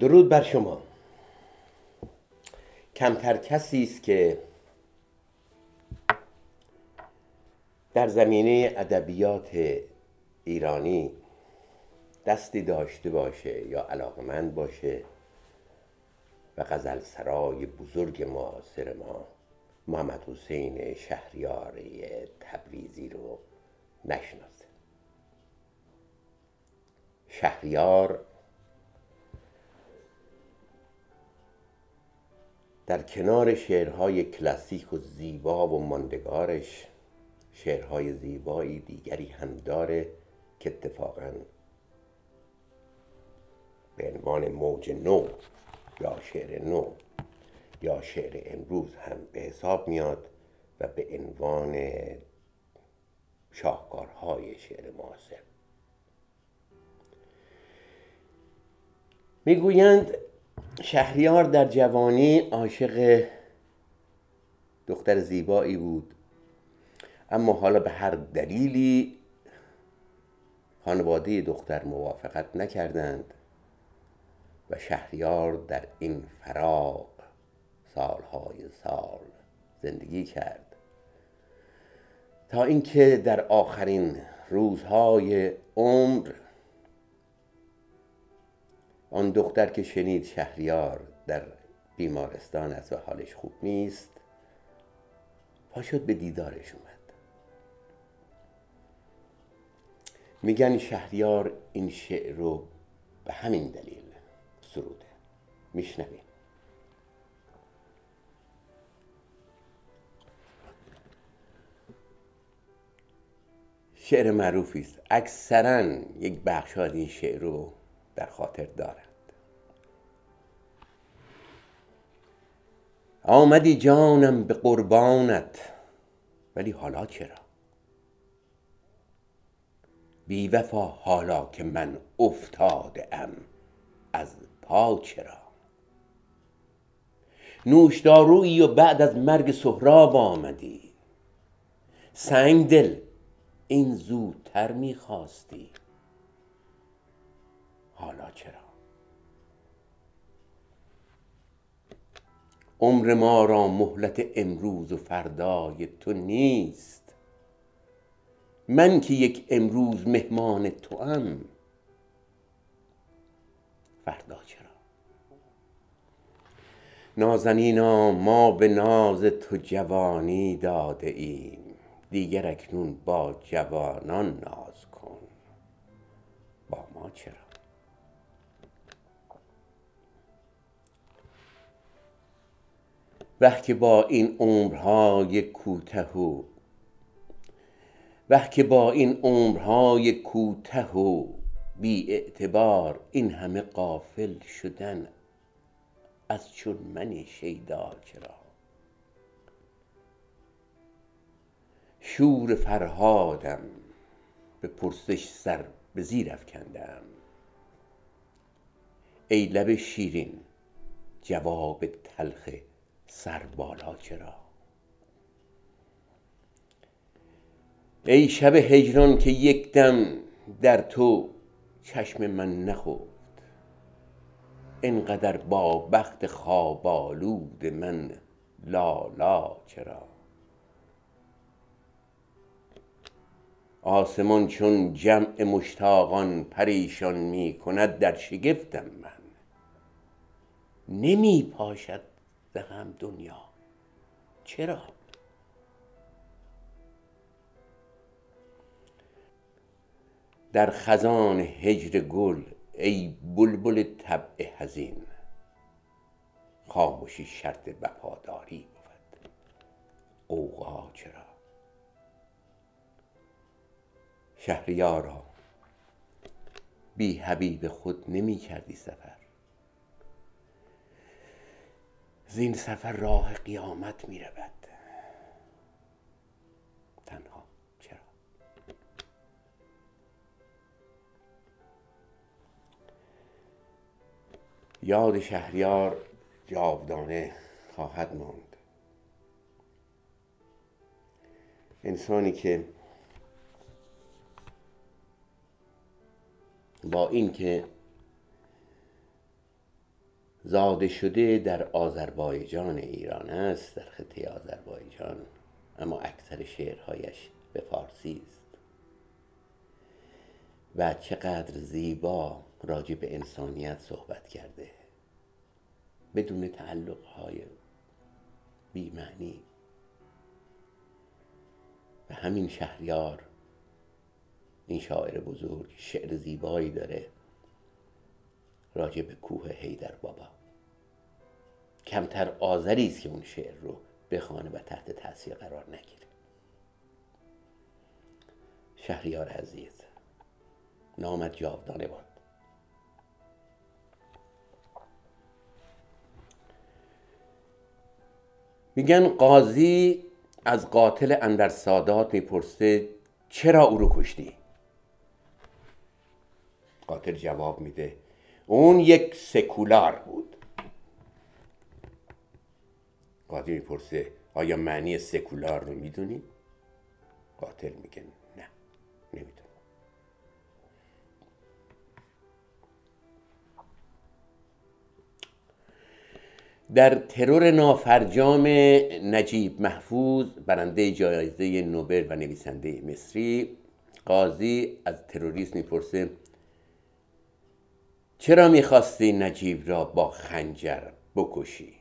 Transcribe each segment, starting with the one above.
درود بر شما. کمتر کسی است که در زمینه ادبیات ایرانی دستی داشته باشه یا علاقمند باشه و غزل سرای بزرگ معاصر ما محمد حسین شهریاری تبریزی رو نشناسه. شهریار در کنار شعرهای کلاسیک و زیبا و ماندگارش شعرهای زیبایی دیگری هم داره که اتفاقا به عنوان موج نو یا شعر نو یا شعر امروز هم به حساب میاد و به عنوان شاهکارهای شعر معاصر. می‌گویند شهریار در جوانی عاشق دختر زیبایی بود. اما حالا به هر دلیلی خانواده دختر موافقت نکردند و شهریار در این فراغ سالهای سال زندگی کرد. تا اینکه در آخرین روزهای عمر آن دختر که شنید شهریار در بیمارستان است و حالش خوب نیست پا شد به دیدارش اومد میگن شهریار این شعر رو به همین دلیل سروده. میشنویم. شعر معروفی است. اکثرا یک بخش این شعر رو در خاطر دارند آمدی جانم به قربانت ولی حالا چرا؟ بی وفا حالا که من افتاده ام. از پا چرا؟ نوشدارویی و بعد از مرگ سهراب آمدی. سنگ دل این زودتر می‌خواستی حالا چرا؟ عمر ما را مهلت امروز و فردای تو نیست. من که یک امروز مهمان توام. فردا چرا؟ نازنینا ما به ناز تو جوانی داده ایم. دیگر اکنون با جوانان ناز کن. با ما چرا؟ که با این عمرهای کوته و وه که با این عمرهای کوته و بی اعتبار این همه غافل شدن از چون منی شیدا چرا؟ شور فرهادم به پرسش سر به زیر افکندم. ای لب شیرین جواب تلخ سر بالا چرا؟ ای شب هجران که یک دم در تو چشم من نخفت اینقدر با بخت خواب آلود من لالا چرا؟ آسمان چون جمع مشتاقان پریشان می کند در شگفتم من. نمی پاشد هم دنیا. چرا؟ در خزان هجر گل ای بلبل طبع حزین. خامشی شرط وفاداری بود. غوغا چرا؟ شهریارا بی حبیب خود نمی کردی سفر. زین سفر راه قیامت می رود. یاد شهریار جاودانه خواهد ماند. انسانی که با اینکه زاده شده در آذربایجان ایران است در خطه آذربایجان اما اکثر شعرهایش به فارسی است. و چقدر زیبا راجع به انسانیت صحبت کرده. بدون تعلق های بیمعنی. و همین شهریار این شاعر بزرگ شعر زیبایی داره راجع به کوه هیدر بابا. کمتر آذری است که اون شعر رو بخوانه و تحت تاثیر قرار نگیره. شهریار عزیز نامت جاودانه باد. میگن قاضی از قاتل اندر سادات می‌پرسه چرا او رو کشتی؟ قاتل جواب میده اون یک سکولار بود. قاضی می‌پرسه آیا معنی سکولار رو می‌دونی؟ قاتل میگه در ترور نافرجام نجیب محفوظ برنده جایزه نوبل و نویسنده مصری قاضی از تروریست می‌پرسه چرا می‌خواستی نجیب را با خنجر بکشی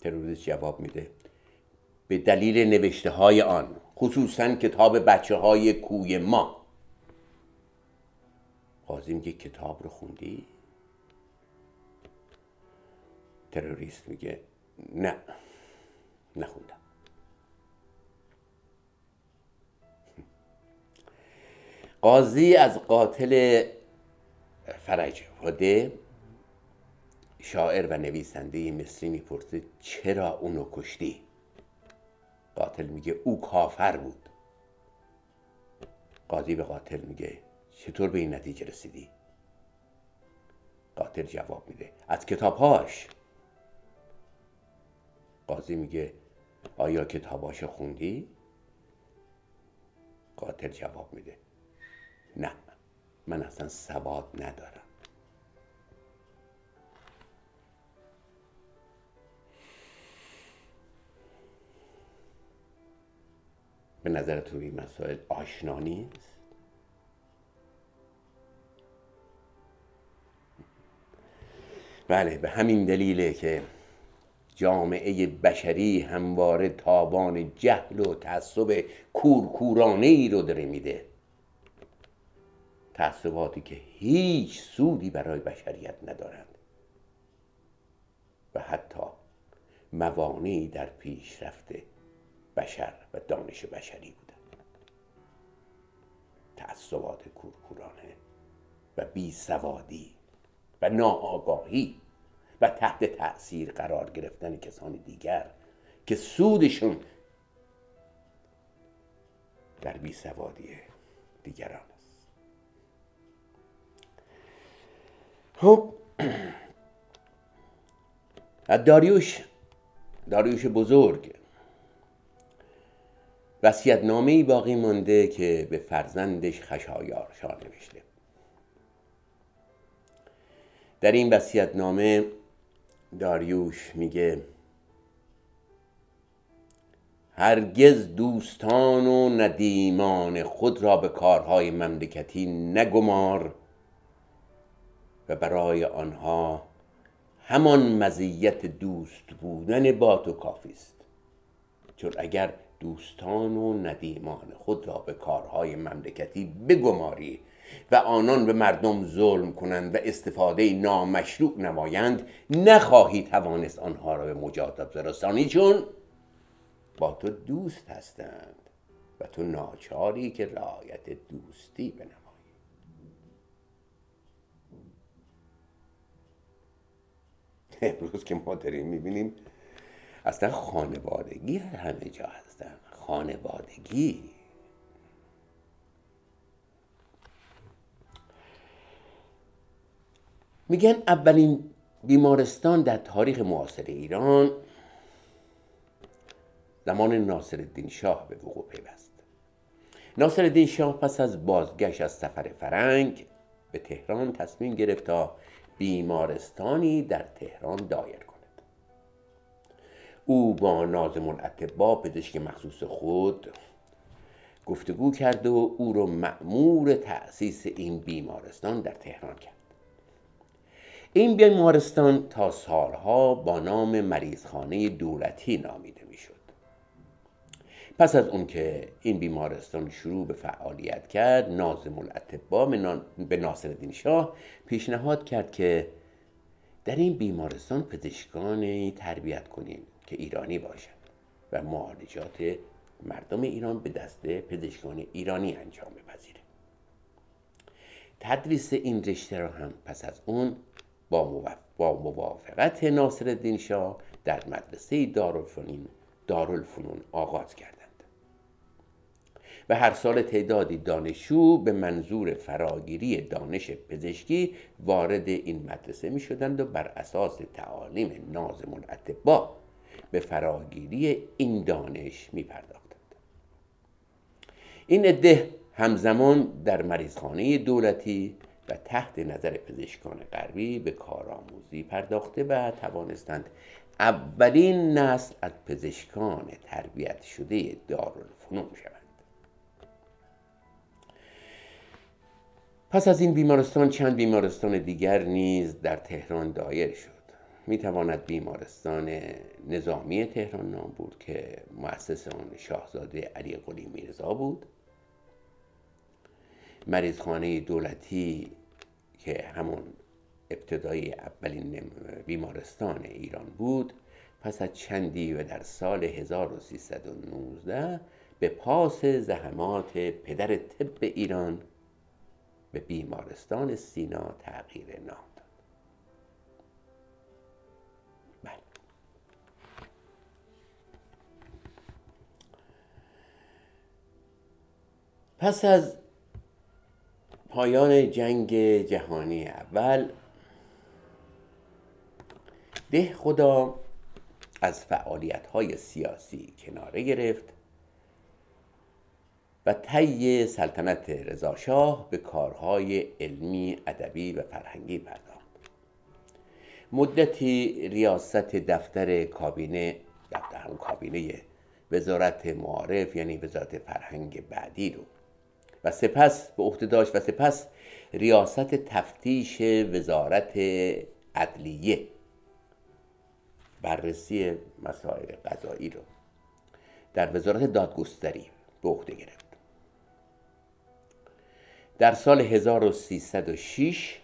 تروریست جواب میده به دلیل نوشته های آن خصوصا کتاب بچه های کوی ما قاضی میگه کتاب رو خوندی؟ تروریست میگه نه نخوندم. قاضی از قاتل فرج هده شاعر و نویسنده مصری می‌پرسه چرا اونو کشتی؟ قاتل میگه او کافر بود. قاضی به قاتل میگه چطور به این نتیجه رسیدی؟ قاتل جواب میده از کتابهاش. قاضی میگه آیا کتاباشو خوندی؟ قاتل جواب میده. نه من اصلا سواد ندارم. به نظرتون این مسائل آشنا نیست؟ بله به همین دلیله که جامعه بشری همواره تابان جهل و تعصب کورکورانه ای رو داره میده. تعصباتی که هیچ سودی برای بشریت ندارند. و حتی موانعی در پیشرفت بشر و دانش بشری بودند تعصبات کورکورانه و بیسوادی و ناآگاهی و تحت تأثیر قرار گرفتن کسان دیگر که سودشون در بیسوادی دیگران است. خب داریوش داریوش بزرگ وسیعت نامه باقی مانده که به فرزندش خشایار شاه نوشته. در این وسیعت نامه داریوش میگه هرگز دوستان و ندیمان خود را به کارهای مملکتی نگمار و برای آنها همان مزیت دوست بودن با تو کافی است. چون اگر دوستان و ندیمان خود را به کارهای مملکتی بگماری و آنان به مردم ظلم کنند و استفاده نامشروع نمایند نخواهی توانست آنها را به مجادات برسانی چون با تو دوست هستند و تو ناچاری که رعایت دوستی بنمایی. امروز که ما داریم می‌بینیم اصلا خانوادگی همه جا هستن. خانوادگی. میگن اولین بیمارستان در تاریخ معاصر ایران زمان ناصر الدین شاه به وقوع پیوست. ناصر الدین شاه پس از بازگشت از سفر فرنگ به تهران تصمیم گرفت تا بیمارستانی در تهران دایر کند. او با نازم الاطبا پزشک مخصوص خود گفتگو کرد و او را مأمور تأسیس این بیمارستان در تهران کرد. این بیمارستان تا سالها با نام مریضخانه دولتی نامیده می‌شد. پس از اون که این بیمارستان شروع به فعالیت کرد نازم الاطبا به ناصر شاه پیشنهاد کرد که در این بیمارستان پزشکانی تربیت کنیم که ایرانی باشند و معالجات مردم ایران به دست پزشکان ایرانی انجام بپذیره. تدریس این رشته را هم پس از اون با, با موافقت ناصر شاه در مدرسه دارالفنون دارالفنون آغاز کردند و هر سال تعدادی دانشجو به منظور فراگیری دانش پزشکی وارد این مدرسه می شدند و بر اساس تعالیم نازم الاطبا به فراگیری این دانش می پرداختند. این عده همزمان در مریضخانه دولتی و تحت نظر پزشکان غربی به کارآموزی پرداخته و توانستند اولین نسل از پزشکان تربیت شده دارالفنون شوند. پس از این بیمارستان چند بیمارستان دیگر نیز در تهران دایر شد. می تواند بیمارستان نظامی تهران نام بود که مؤسس آن شاهزاده علی قلی میرزا بود. مریضخانه دولتی که همون ابتدای اولین بیمارستان ایران بود پس از چندی و در سال 1319 به پاس زحمات پدر طب ایران به بیمارستان سینا تغییر نام داد بله. پس از پایان جنگ جهانی اول. ده خدا از فعالیت های سیاسی کناره گرفت و طی سلطنت رضاشاه به کارهای علمی، ادبی و فرهنگی پرداخت. مدتی ریاست دفتر کابینه دفتر کابینه وزارت معارف یعنی وزارت فرهنگ بعدی رو و سپس به عهده داشت و سپس ریاست تفتیش وزارت عدلیه. بررسی مسائل قضایی رو در وزارت دادگستری به عهده گرفت. در سال 1306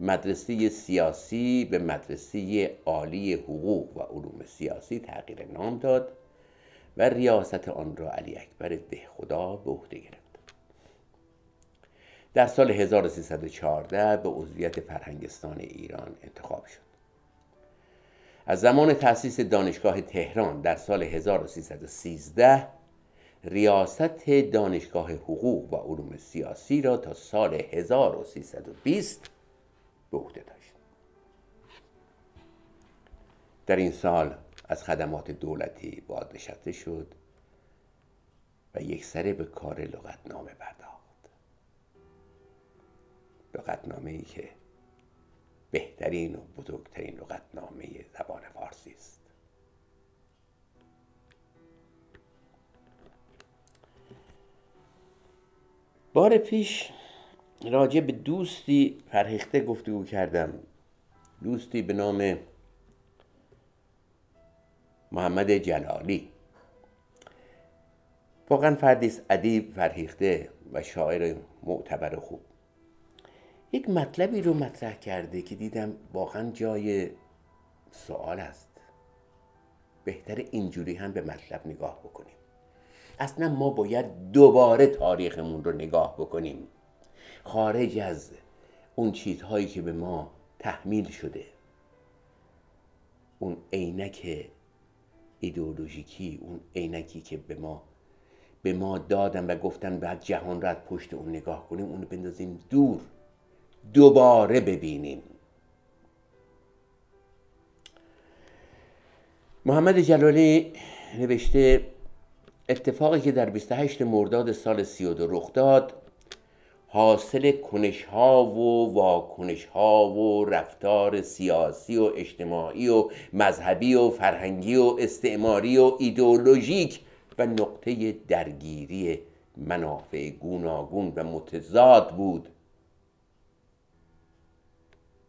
مدرسه سیاسی به مدرسه عالی حقوق و علوم سیاسی تغییر نام داد و ریاست آن را علی اکبر ده خدا به عهده گرفت. در سال 1314 به عضویت فرهنگستان ایران انتخاب شد. از زمان تأسیس دانشگاه تهران در سال 1313 ریاست دانشگاه حقوق و علوم سیاسی را تا سال 1320 به عهده داشت. در این سال از خدمات دولتی بازنشسته شد و یک سره به کار لغتنامه پرداخت. لغتنامه ای که بهترین و بزرگترین لغتنامه زبان فارسی است. بار پیش راجع به دوستی فرهیخته گفتگو کردم. دوستی به نام محمد جلالی. واقعا فردی ادیب فرهیخته و شاعر معتبر خوب. یک مطلبی رو مطرح کرده که دیدم واقعا جای سوال است. بهتر اینجوری هم به مطلب نگاه بکنیم. اصلا ما باید دوباره تاریخمون رو نگاه بکنیم. خارج از اون چیزهایی که به ما تحمیل شده. اون عینک ایدئولوژیکی اون عینکی که به ما به ما دادن و گفتن بعد جهان را از پشت اون نگاه کنیم اونو بندازیم دور. دوباره ببینیم. محمد جلالی نوشته اتفاقی که در 28 مرداد سال 32 رخ داد حاصل کنش ها و واکنش ها و رفتار سیاسی و اجتماعی و مذهبی و فرهنگی و استعماری و ایدئولوژیک و نقطه درگیری منافع گوناگون و متضاد بود.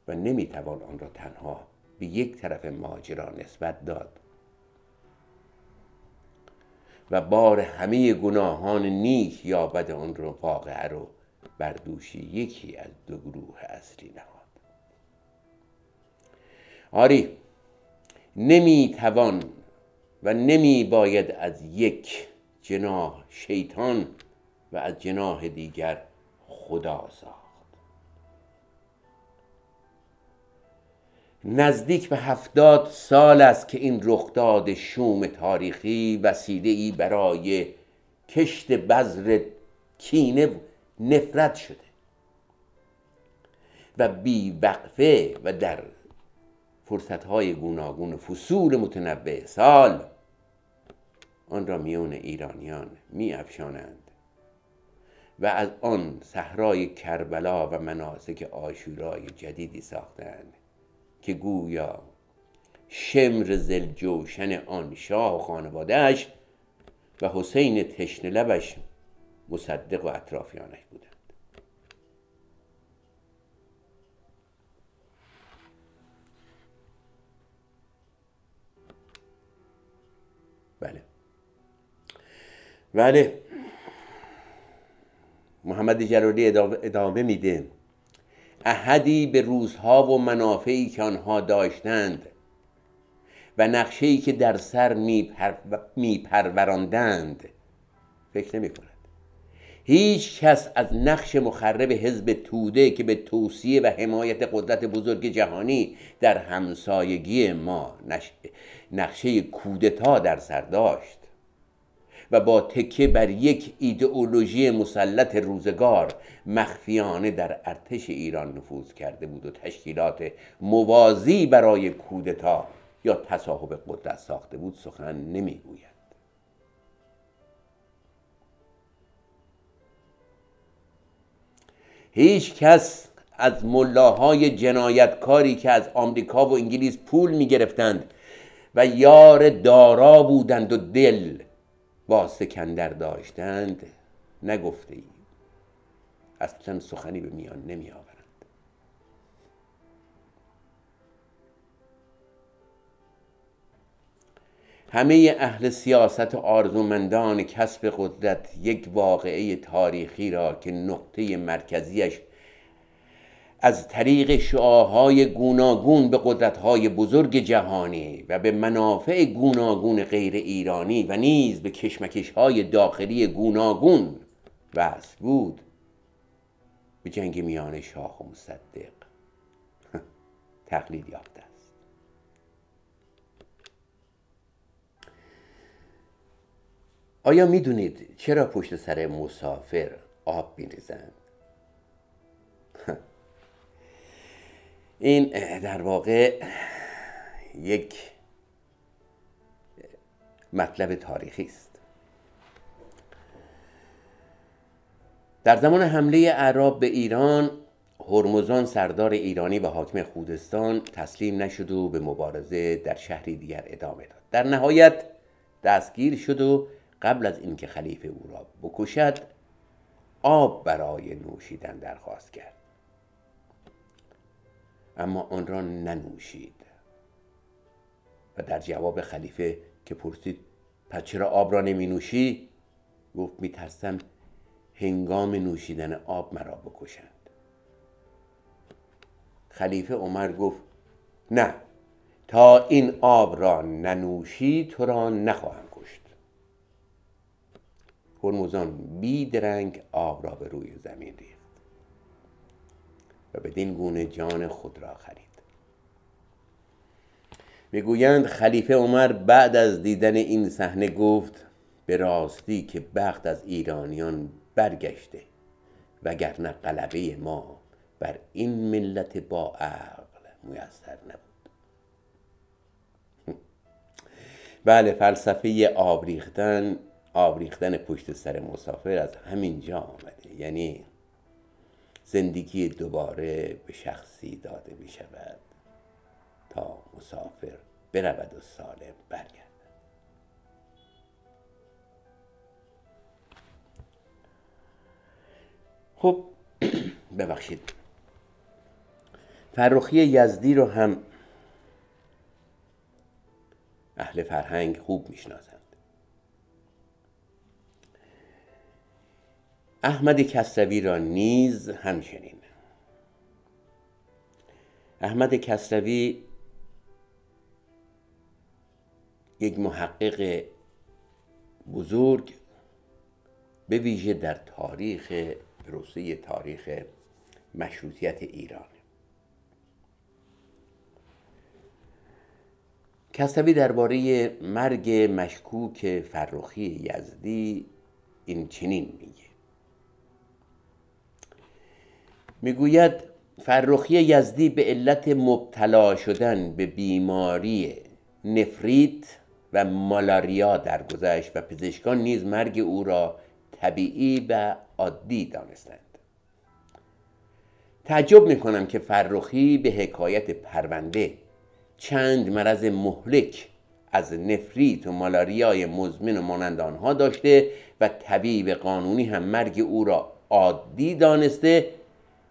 و نمی‌توان آن را تنها به یک طرف ماجرا نسبت داد. و بار همه گناهان نیک یا بد آن رو واقعه رو بر دوش یکی از دو گروه اصلی نهاد. آری نمی توان و نمی باید از یک جناح شیطان و از جناح دیگر خدا ساخت. نزدیک به هفتاد سال است که این رخداد شوم تاریخی وسیله ای برای کشت بذر کینه نفرت شده و بی وقفه و در فرصتهای گوناگون فصول متنوع سال آن را میون ایرانیان می افشانند و از آن صحرای کربلا و مناسک آشورای جدیدی ساختند. که گویا شمر زلجوشن آن شاه و خانوادهش و حسین تشن لبش مصدق و اطرافیانش بودند. بله. بله. محمد جلالی ادامه میده. احدی به روزها و منافعی که آنها داشتند و نقشه‌ای که در سر میپروراندند فکر نمی کند هیچ کس از نقش مخرب حزب توده که به توصیه و حمایت قدرت بزرگ جهانی در همسایگی ما نقشه کودتا در سر داشت و با تکه بر یک ایدئولوژی مسلط روزگار مخفیانه در ارتش ایران نفوذ کرده بود و تشکیلات موازی برای کودتا یا تصاحب قدرت ساخته بود سخن نمی‌گوید. هیچ کس از ملاهای جنایتکاری که از آمریکا و انگلیس پول می گرفتند و یار دارا بودند و دل با سکندر داشتند نگفته ای اصلا سخنی به میان نمی آورند همه اهل سیاست و آرزومندان کسب قدرت یک واقعه تاریخی را که نقطه مرکزیش از طریق شعاهای گوناگون به قدرتهای بزرگ جهانی و به منافع گوناگون غیر ایرانی و نیز به کشمکش های داخلی گوناگون وصل بود. به جنگ میان شاه و مصدق. تقلید یافته است. آیا می‌دونید چرا پشت سر مسافر آب میریزند؟ این در واقع یک مطلب تاریخی است. در زمان حمله اعراب به ایران هرمزان سردار ایرانی و حاکم خودستان تسلیم نشد و به مبارزه در شهری دیگر ادامه داد. در نهایت دستگیر شد و قبل از اینکه خلیفه او را بکشد آب برای نوشیدن درخواست کرد. اما آن را ننوشید. و در جواب خلیفه که پرسید پس چرا آب را نمی نوشی؟ گفت می ترسم هنگام نوشیدن آب مرا بکشند. خلیفه عمر گفت نه تا این آب را ننوشی تو را نخواهم کشت. هرمزان بی درنگ آب را به روی زمین ریخت. بدین گونه جان خود را خرید. می‌گویند خلیفه عمر بعد از دیدن این صحنه گفت به راستی که بخت از ایرانیان برگشته وگرنه غلبه ما بر این ملت با عقل میسر نبود. بله فلسفه آبریختن آبریختن پشت سر مسافر از همین جا آمده. یعنی زندگی دوباره به شخصی داده می شود تا مسافر برود و سالم برگردد. خب ببخشید. فرخی یزدی رو هم اهل فرهنگ خوب می‌شناسند احمد کسروی را نیز همچنین. احمد کسروی یک محقق بزرگ به ویژه در تاریخ روسیه تاریخ مشروطیت ایران. کسروی درباره مرگ مشکوک فرخی یزدی این چنین میگه. می‌گوید فرخی یزدی به علت مبتلا شدن به بیماری نفریت و مالاریا درگذشت و پزشکان نیز مرگ او را طبیعی و عادی دانستند. تعجب می‌کنم که فرخی به حکایت پرونده چند مرض مهلک از نفریت و مالاریای مزمن و مانند آنها داشته و طبیب قانونی هم مرگ او را عادی دانسته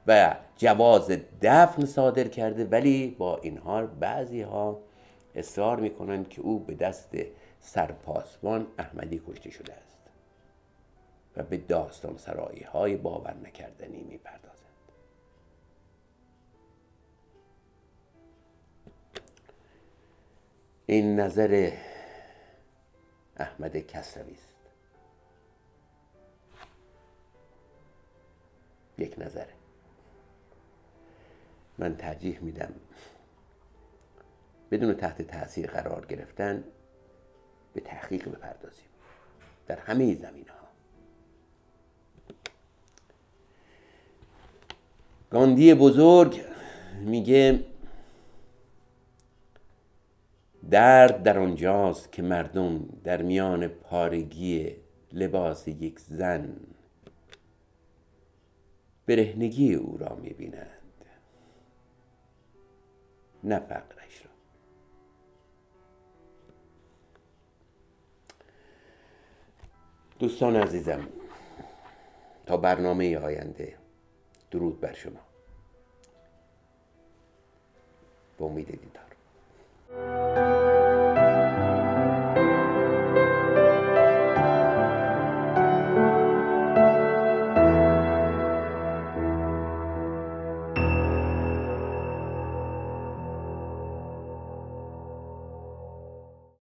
و جواز دفن صادر کرده ولی با این حال بعضی ها اصرار می‌کنند که او به دست سرپاسبان احمدی کشته شده است و به داستان سرایی های باور نکردنی می‌پردازند این نظر احمد کسروی است. یک نظره من ترجیح میدم. بدون تحت تاثیر قرار گرفتن به تحقیق بپردازیم. در همه زمینه ها گاندی بزرگ میگه درد در آنجاست که مردم در میان پارگی لباس یک زن برهنگی او را می‌بینند. نه فقرش را دوستان عزیزم تا برنامه آینده درود بر شما. به امید دیدار.